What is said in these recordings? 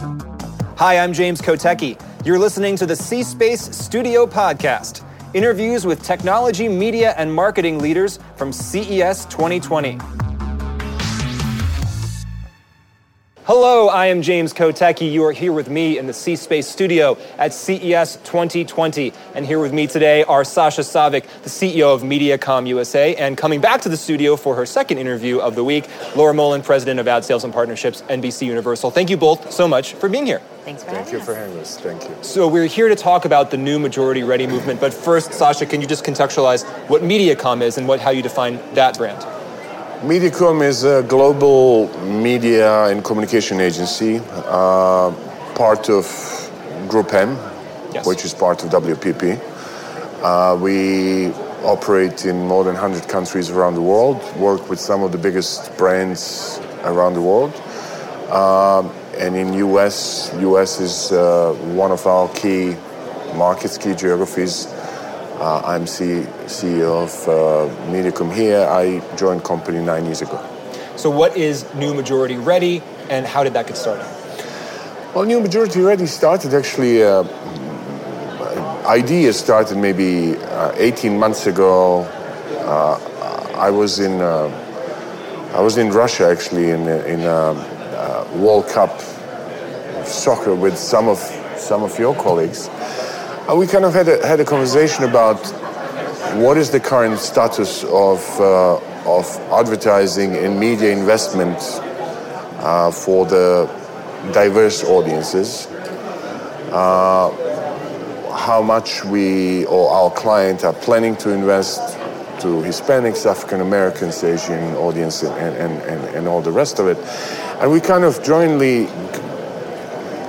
Hi, I'm James Kotecki. You're listening to the C Space Studio Podcast interviews with technology, media, and marketing leaders from CES 2020. Hello, I am James Kotecki. You are here with me in the C Space studio at CES 2020. And here with me today are Sasha Savic, the CEO of Mediacom USA, and coming back to the studio for her second interview of the week, Laura Molen, President of Ad Sales and Partnerships, NBC Universal. Thank you both so much for being here. Thanks for Thank having you us. for having us. Thank you. So we're here to talk about the new majority ready movement. But first, Sasha, can you just contextualize what Mediacom is and what how you define that brand? Mediacom is a global media and communication agency, uh, part of Group M, Yes. which is part of WPP. Uh, we operate in more than 100 countries around the world, work with some of the biggest brands around the world. Um, and in US, US is uh, one of our key markets, key geographies. Uh, I'm C- CEO of uh, Mediacom here. I joined company nine years ago. So what is new majority ready and how did that get started? Well, New Majority Ready started actually, uh, idea started maybe uh, 18 months ago. Uh, I was in, uh, I was in Russia actually in, in uh, World Cup soccer with some of, some of your colleagues. And we kind of had a, had a conversation about what is the current status of, uh, of advertising and media investment uh, for the diverse audiences. Uh, how much we or our client are planning to invest to Hispanics, African Americans, Asian audience, and, and, and, and all the rest of it. And we kind of jointly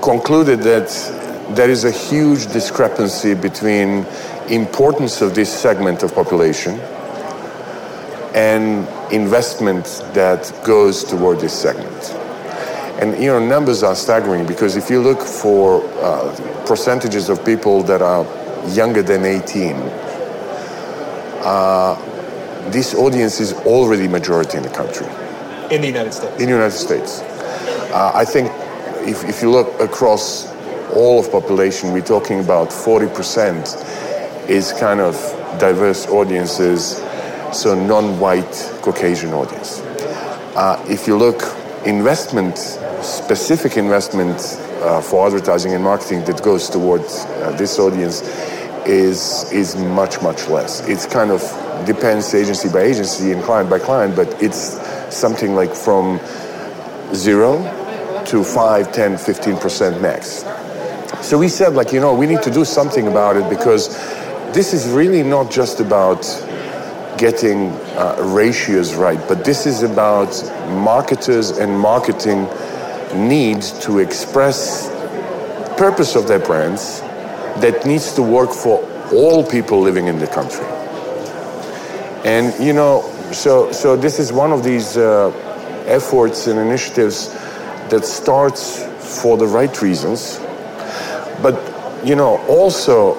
concluded that there is a huge discrepancy between importance of this segment of population and investment that goes toward this segment. And you know, numbers are staggering because if you look for uh, percentages of people that are younger than 18, uh, this audience is already majority in the country, In the United States. in the United States. Uh, I think if, if you look across all of population, we're talking about 40% is kind of diverse audiences, so non-white Caucasian audience. Uh, if you look investment, specific investment uh, for advertising and marketing that goes towards uh, this audience is is much much less. It's kind of depends agency by agency and client by client, but it's something like from zero to 5, 10, 15 percent max. So we said, like, you know, we need to do something about it because this is really not just about getting uh, ratios right, but this is about marketers and marketing need to express purpose of their brands that needs to work for all people living in the country. And you know, so so this is one of these uh, efforts and initiatives that starts for the right reasons, but you know also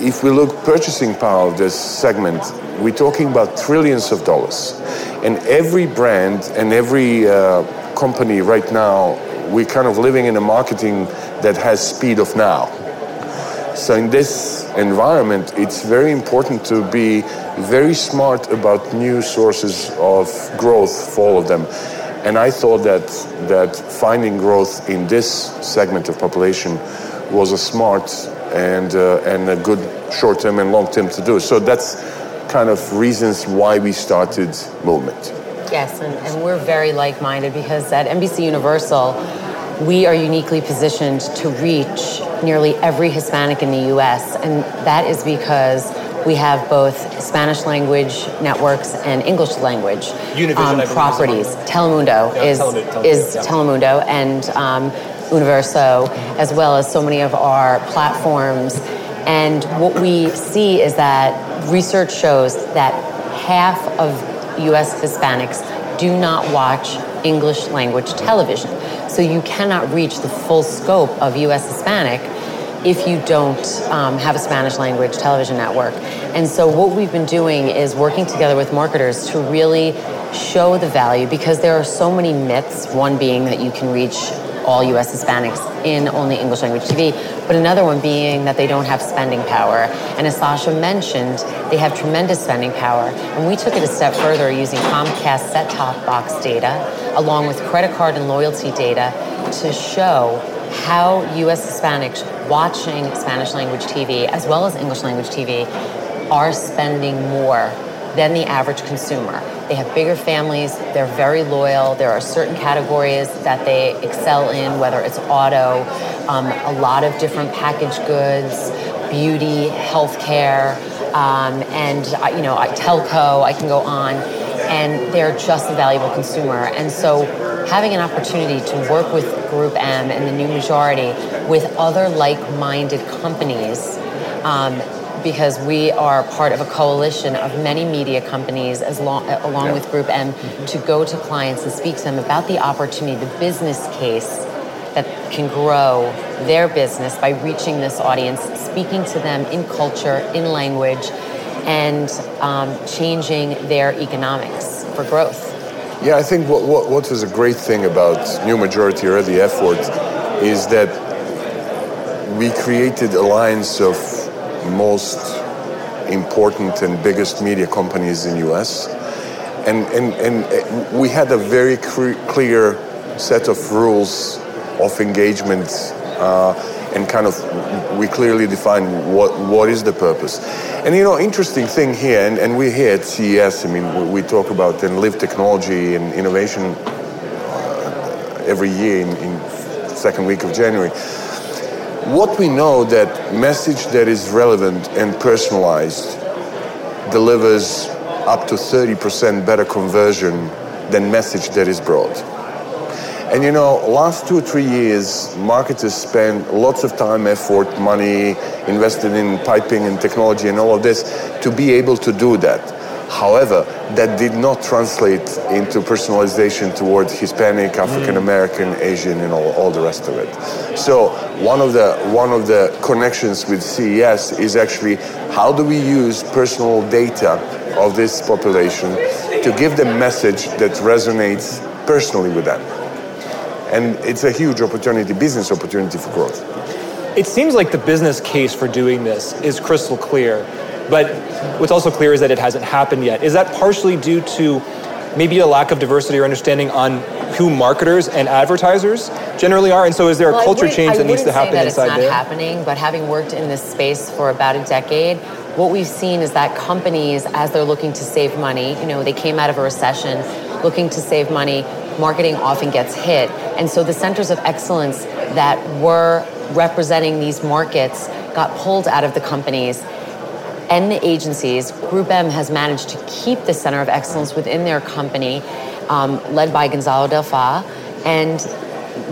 if we look purchasing power of this segment, we're talking about trillions of dollars, and every brand and every uh, company right now, we're kind of living in a marketing that has speed of now. So in this environment, it's very important to be very smart about new sources of growth for all of them. And I thought that that finding growth in this segment of population was a smart and uh, and a good short-term and long-term to do. So that's kind of reasons why we started movement. Yes, and, and we're very like minded because at NBC Universal, we are uniquely positioned to reach nearly every Hispanic in the US. And that is because we have both Spanish language networks and English language um, Univision, I believe, is properties. Telemundo Yeah, is, Telemundo, Telemundo, is yeah. Telemundo and um, Universo, as well as so many of our platforms. And what we see is that research shows that half of US Hispanics do not watch English language television. So you cannot reach the full scope of US Hispanic if you don't um, have a Spanish language television network. And so what we've been doing is working together with marketers to really show the value because there are so many myths, one being that you can reach all U.S. Hispanics in only English language TV, but another one being that they don't have spending power. And as Sasha mentioned, they have tremendous spending power. And we took it a step further using Comcast set-top box data, along with credit card and loyalty data, to show how U.S. Hispanics watching Spanish language TV as well as English language TV are spending more than the average consumer. They have bigger families, they're very loyal, there are certain categories that they excel in, whether it's auto, um, a lot of different packaged goods, beauty, healthcare, um, and uh, you know, telco, I can go on, and they're just a valuable consumer. And so having an opportunity to work with Group M and the new majority with other like-minded companies um, because we are part of a coalition of many media companies as long, along yeah. with Group M to go to clients and speak to them about the opportunity, the business case that can grow their business by reaching this audience, speaking to them in culture, in language, and um, changing their economics for growth. Yeah, I think what, what, what is a great thing about New Majority Ready Effort is that we created alliance of most important and biggest media companies in US. And, and, and we had a very clear set of rules of engagement uh, and kind of we clearly define what, what is the purpose. And you know, interesting thing here, and, and we're here at CES, I mean, we, we talk about and live technology and innovation uh, every year in, in second week of January what we know that message that is relevant and personalized delivers up to 30% better conversion than message that is broad. And you know, last two or three years, marketers spent lots of time, effort, money invested in piping and technology and all of this to be able to do that. However, that did not translate into personalization towards Hispanic, African American, Asian, and all, all the rest of it. So one of the one of the connections with CES is actually how do we use personal data of this population to give them message that resonates personally with them. And it's a huge opportunity, business opportunity for growth. It seems like the business case for doing this is crystal clear but what's also clear is that it hasn't happened yet. Is that partially due to maybe a lack of diversity or understanding on who marketers and advertisers generally are? And so, is there a well, culture change that needs to happen that inside it's not there? happening, but having worked in this space for about a decade, what we've seen is that companies, as they're looking to save money, you know, they came out of a recession looking to save money, marketing often gets hit. And so the centers of excellence that were representing these markets got pulled out of the companies and the agencies, Group M has managed to keep the center of excellence within their company, um, led by Gonzalo Del Fa, and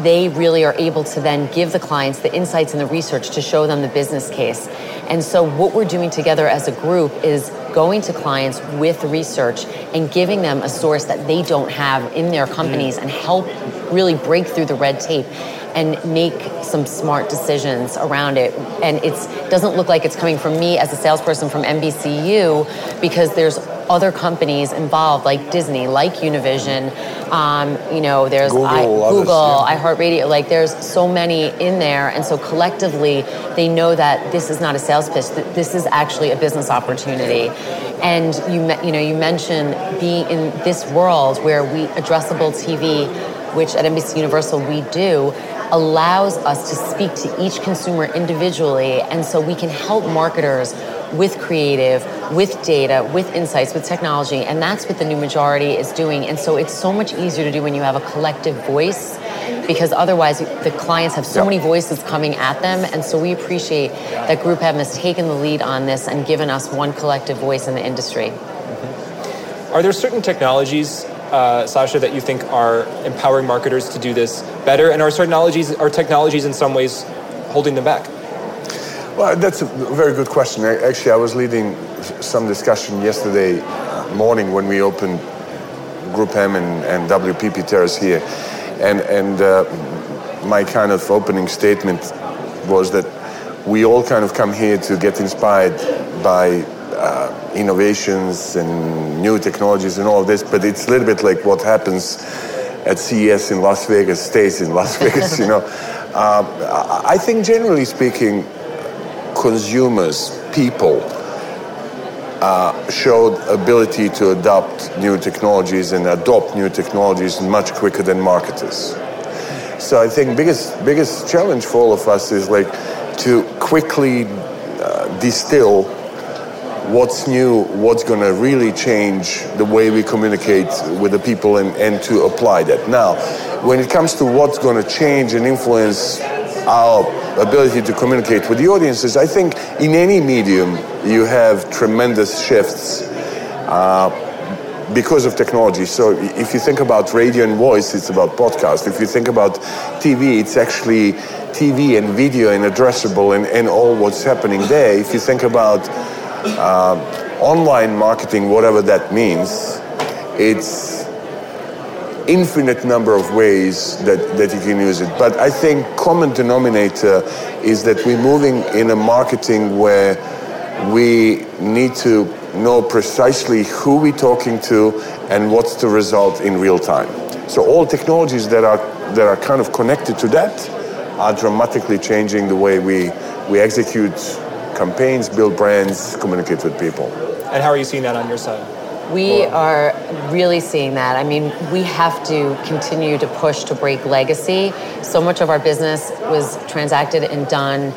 they really are able to then give the clients the insights and the research to show them the business case. And so, what we're doing together as a group is going to clients with research and giving them a source that they don't have in their companies and help really break through the red tape and make some smart decisions around it. And it doesn't look like it's coming from me as a salesperson from NBCU because there's other companies involved like Disney, like Univision, um, you know, there's Google, I, Google yeah. iHeartRadio, like there's so many in there. And so collectively, they know that this is not a sales pitch, that this is actually a business opportunity. And you, you know, you mentioned being in this world where we addressable TV, which at NBC Universal we do, allows us to speak to each consumer individually. And so we can help marketers with creative, with data, with insights, with technology. And that's what the new majority is doing. And so it's so much easier to do when you have a collective voice because otherwise the clients have so yep. many voices coming at them. And so we appreciate that Group M has taken the lead on this and given us one collective voice in the industry. Mm-hmm. Are there certain technologies uh, Sasha, that you think are empowering marketers to do this better? And are technologies, are technologies in some ways holding them back? Well, that's a very good question. Actually, I was leading some discussion yesterday morning when we opened Group M and, and WPP Terrace here. And, and uh, my kind of opening statement was that we all kind of come here to get inspired by uh, innovations and new technologies and all of this, but it's a little bit like what happens at CES in Las Vegas stays in Las Vegas. You know, um, I think generally speaking, consumers, people, uh, showed ability to adopt new technologies and adopt new technologies much quicker than marketers. So I think biggest biggest challenge for all of us is like to quickly uh, distill what's new, what's going to really change the way we communicate with the people and, and to apply that. Now, when it comes to what's going to change and influence our ability to communicate with the audiences, I think in any medium you have tremendous shifts uh, because of technology. So if you think about radio and voice, it's about podcast. If you think about TV, it's actually TV and video and addressable and, and all what's happening there. If you think about uh, online marketing, whatever that means, it's infinite number of ways that, that you can use it. But I think common denominator is that we're moving in a marketing where we need to know precisely who we're talking to and what's the result in real time. So all technologies that are that are kind of connected to that are dramatically changing the way we, we execute campaigns, build brands, communicate with people. And how are you seeing that on your side? We are really seeing that. I mean, we have to continue to push to break legacy. So much of our business was transacted and done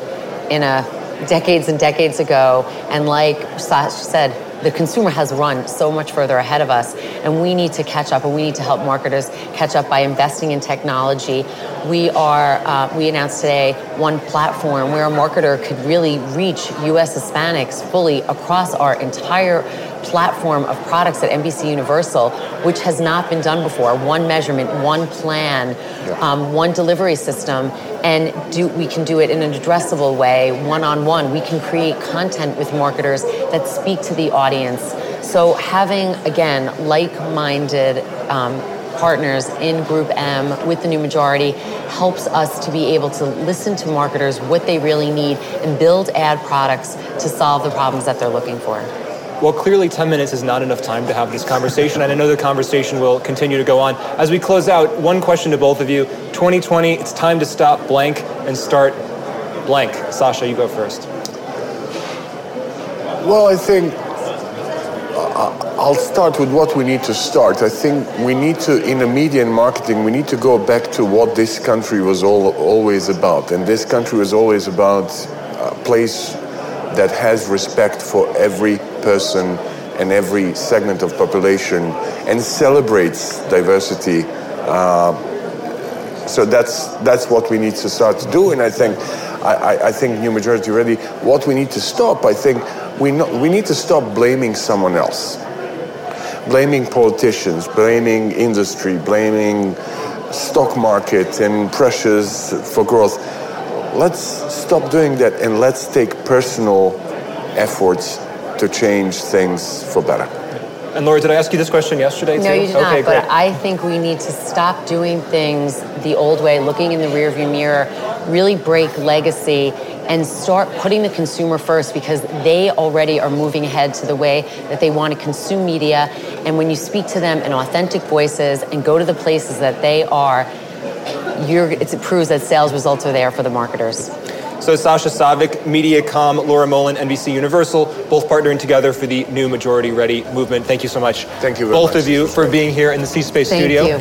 in a decades and decades ago. And like Sash said, the consumer has run so much further ahead of us, and we need to catch up, and we need to help marketers catch up by investing in technology. We are uh, we announced today one platform where a marketer could really reach U.S. Hispanics fully across our entire platform of products at NBC Universal, which has not been done before. One measurement, one plan, yeah. um, one delivery system, and do, we can do it in an addressable way, one on one. We can create content with marketers that speak to the audience. So having again like-minded. Um, partners in Group M with the new majority helps us to be able to listen to marketers what they really need and build ad products to solve the problems that they're looking for. Well, clearly 10 minutes is not enough time to have this conversation, and I know the conversation will continue to go on. As we close out, one question to both of you 2020, it's time to stop blank and start blank. Sasha, you go first. Well, I think uh, I'll start with what we need to start. I think we need to, in the media and marketing, we need to go back to what this country was all, always about. And this country was always about a place that has respect for every person and every segment of population and celebrates diversity. Uh, so that's that's what we need to start to do, and I think I, I think new majority ready. What we need to stop, I think we we need to stop blaming someone else, blaming politicians, blaming industry, blaming stock market and pressures for growth. Let's stop doing that and let's take personal efforts to change things for better. And Laura, did I ask you this question yesterday no, too? No, you did okay, not. Great. But I think we need to stop doing things the old way, looking in the rearview mirror, really break legacy, and start putting the consumer first because they already are moving ahead to the way that they want to consume media. And when you speak to them in authentic voices and go to the places that they are, it proves that sales results are there for the marketers. So Sasha Savic, Mediacom, Laura Molen, NBC Universal, both partnering together for the new Majority Ready movement. Thank you so much. Thank you Both much. of you for being here in the C Space Thank studio. You.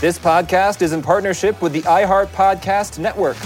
This podcast is in partnership with the iHeart Podcast Network.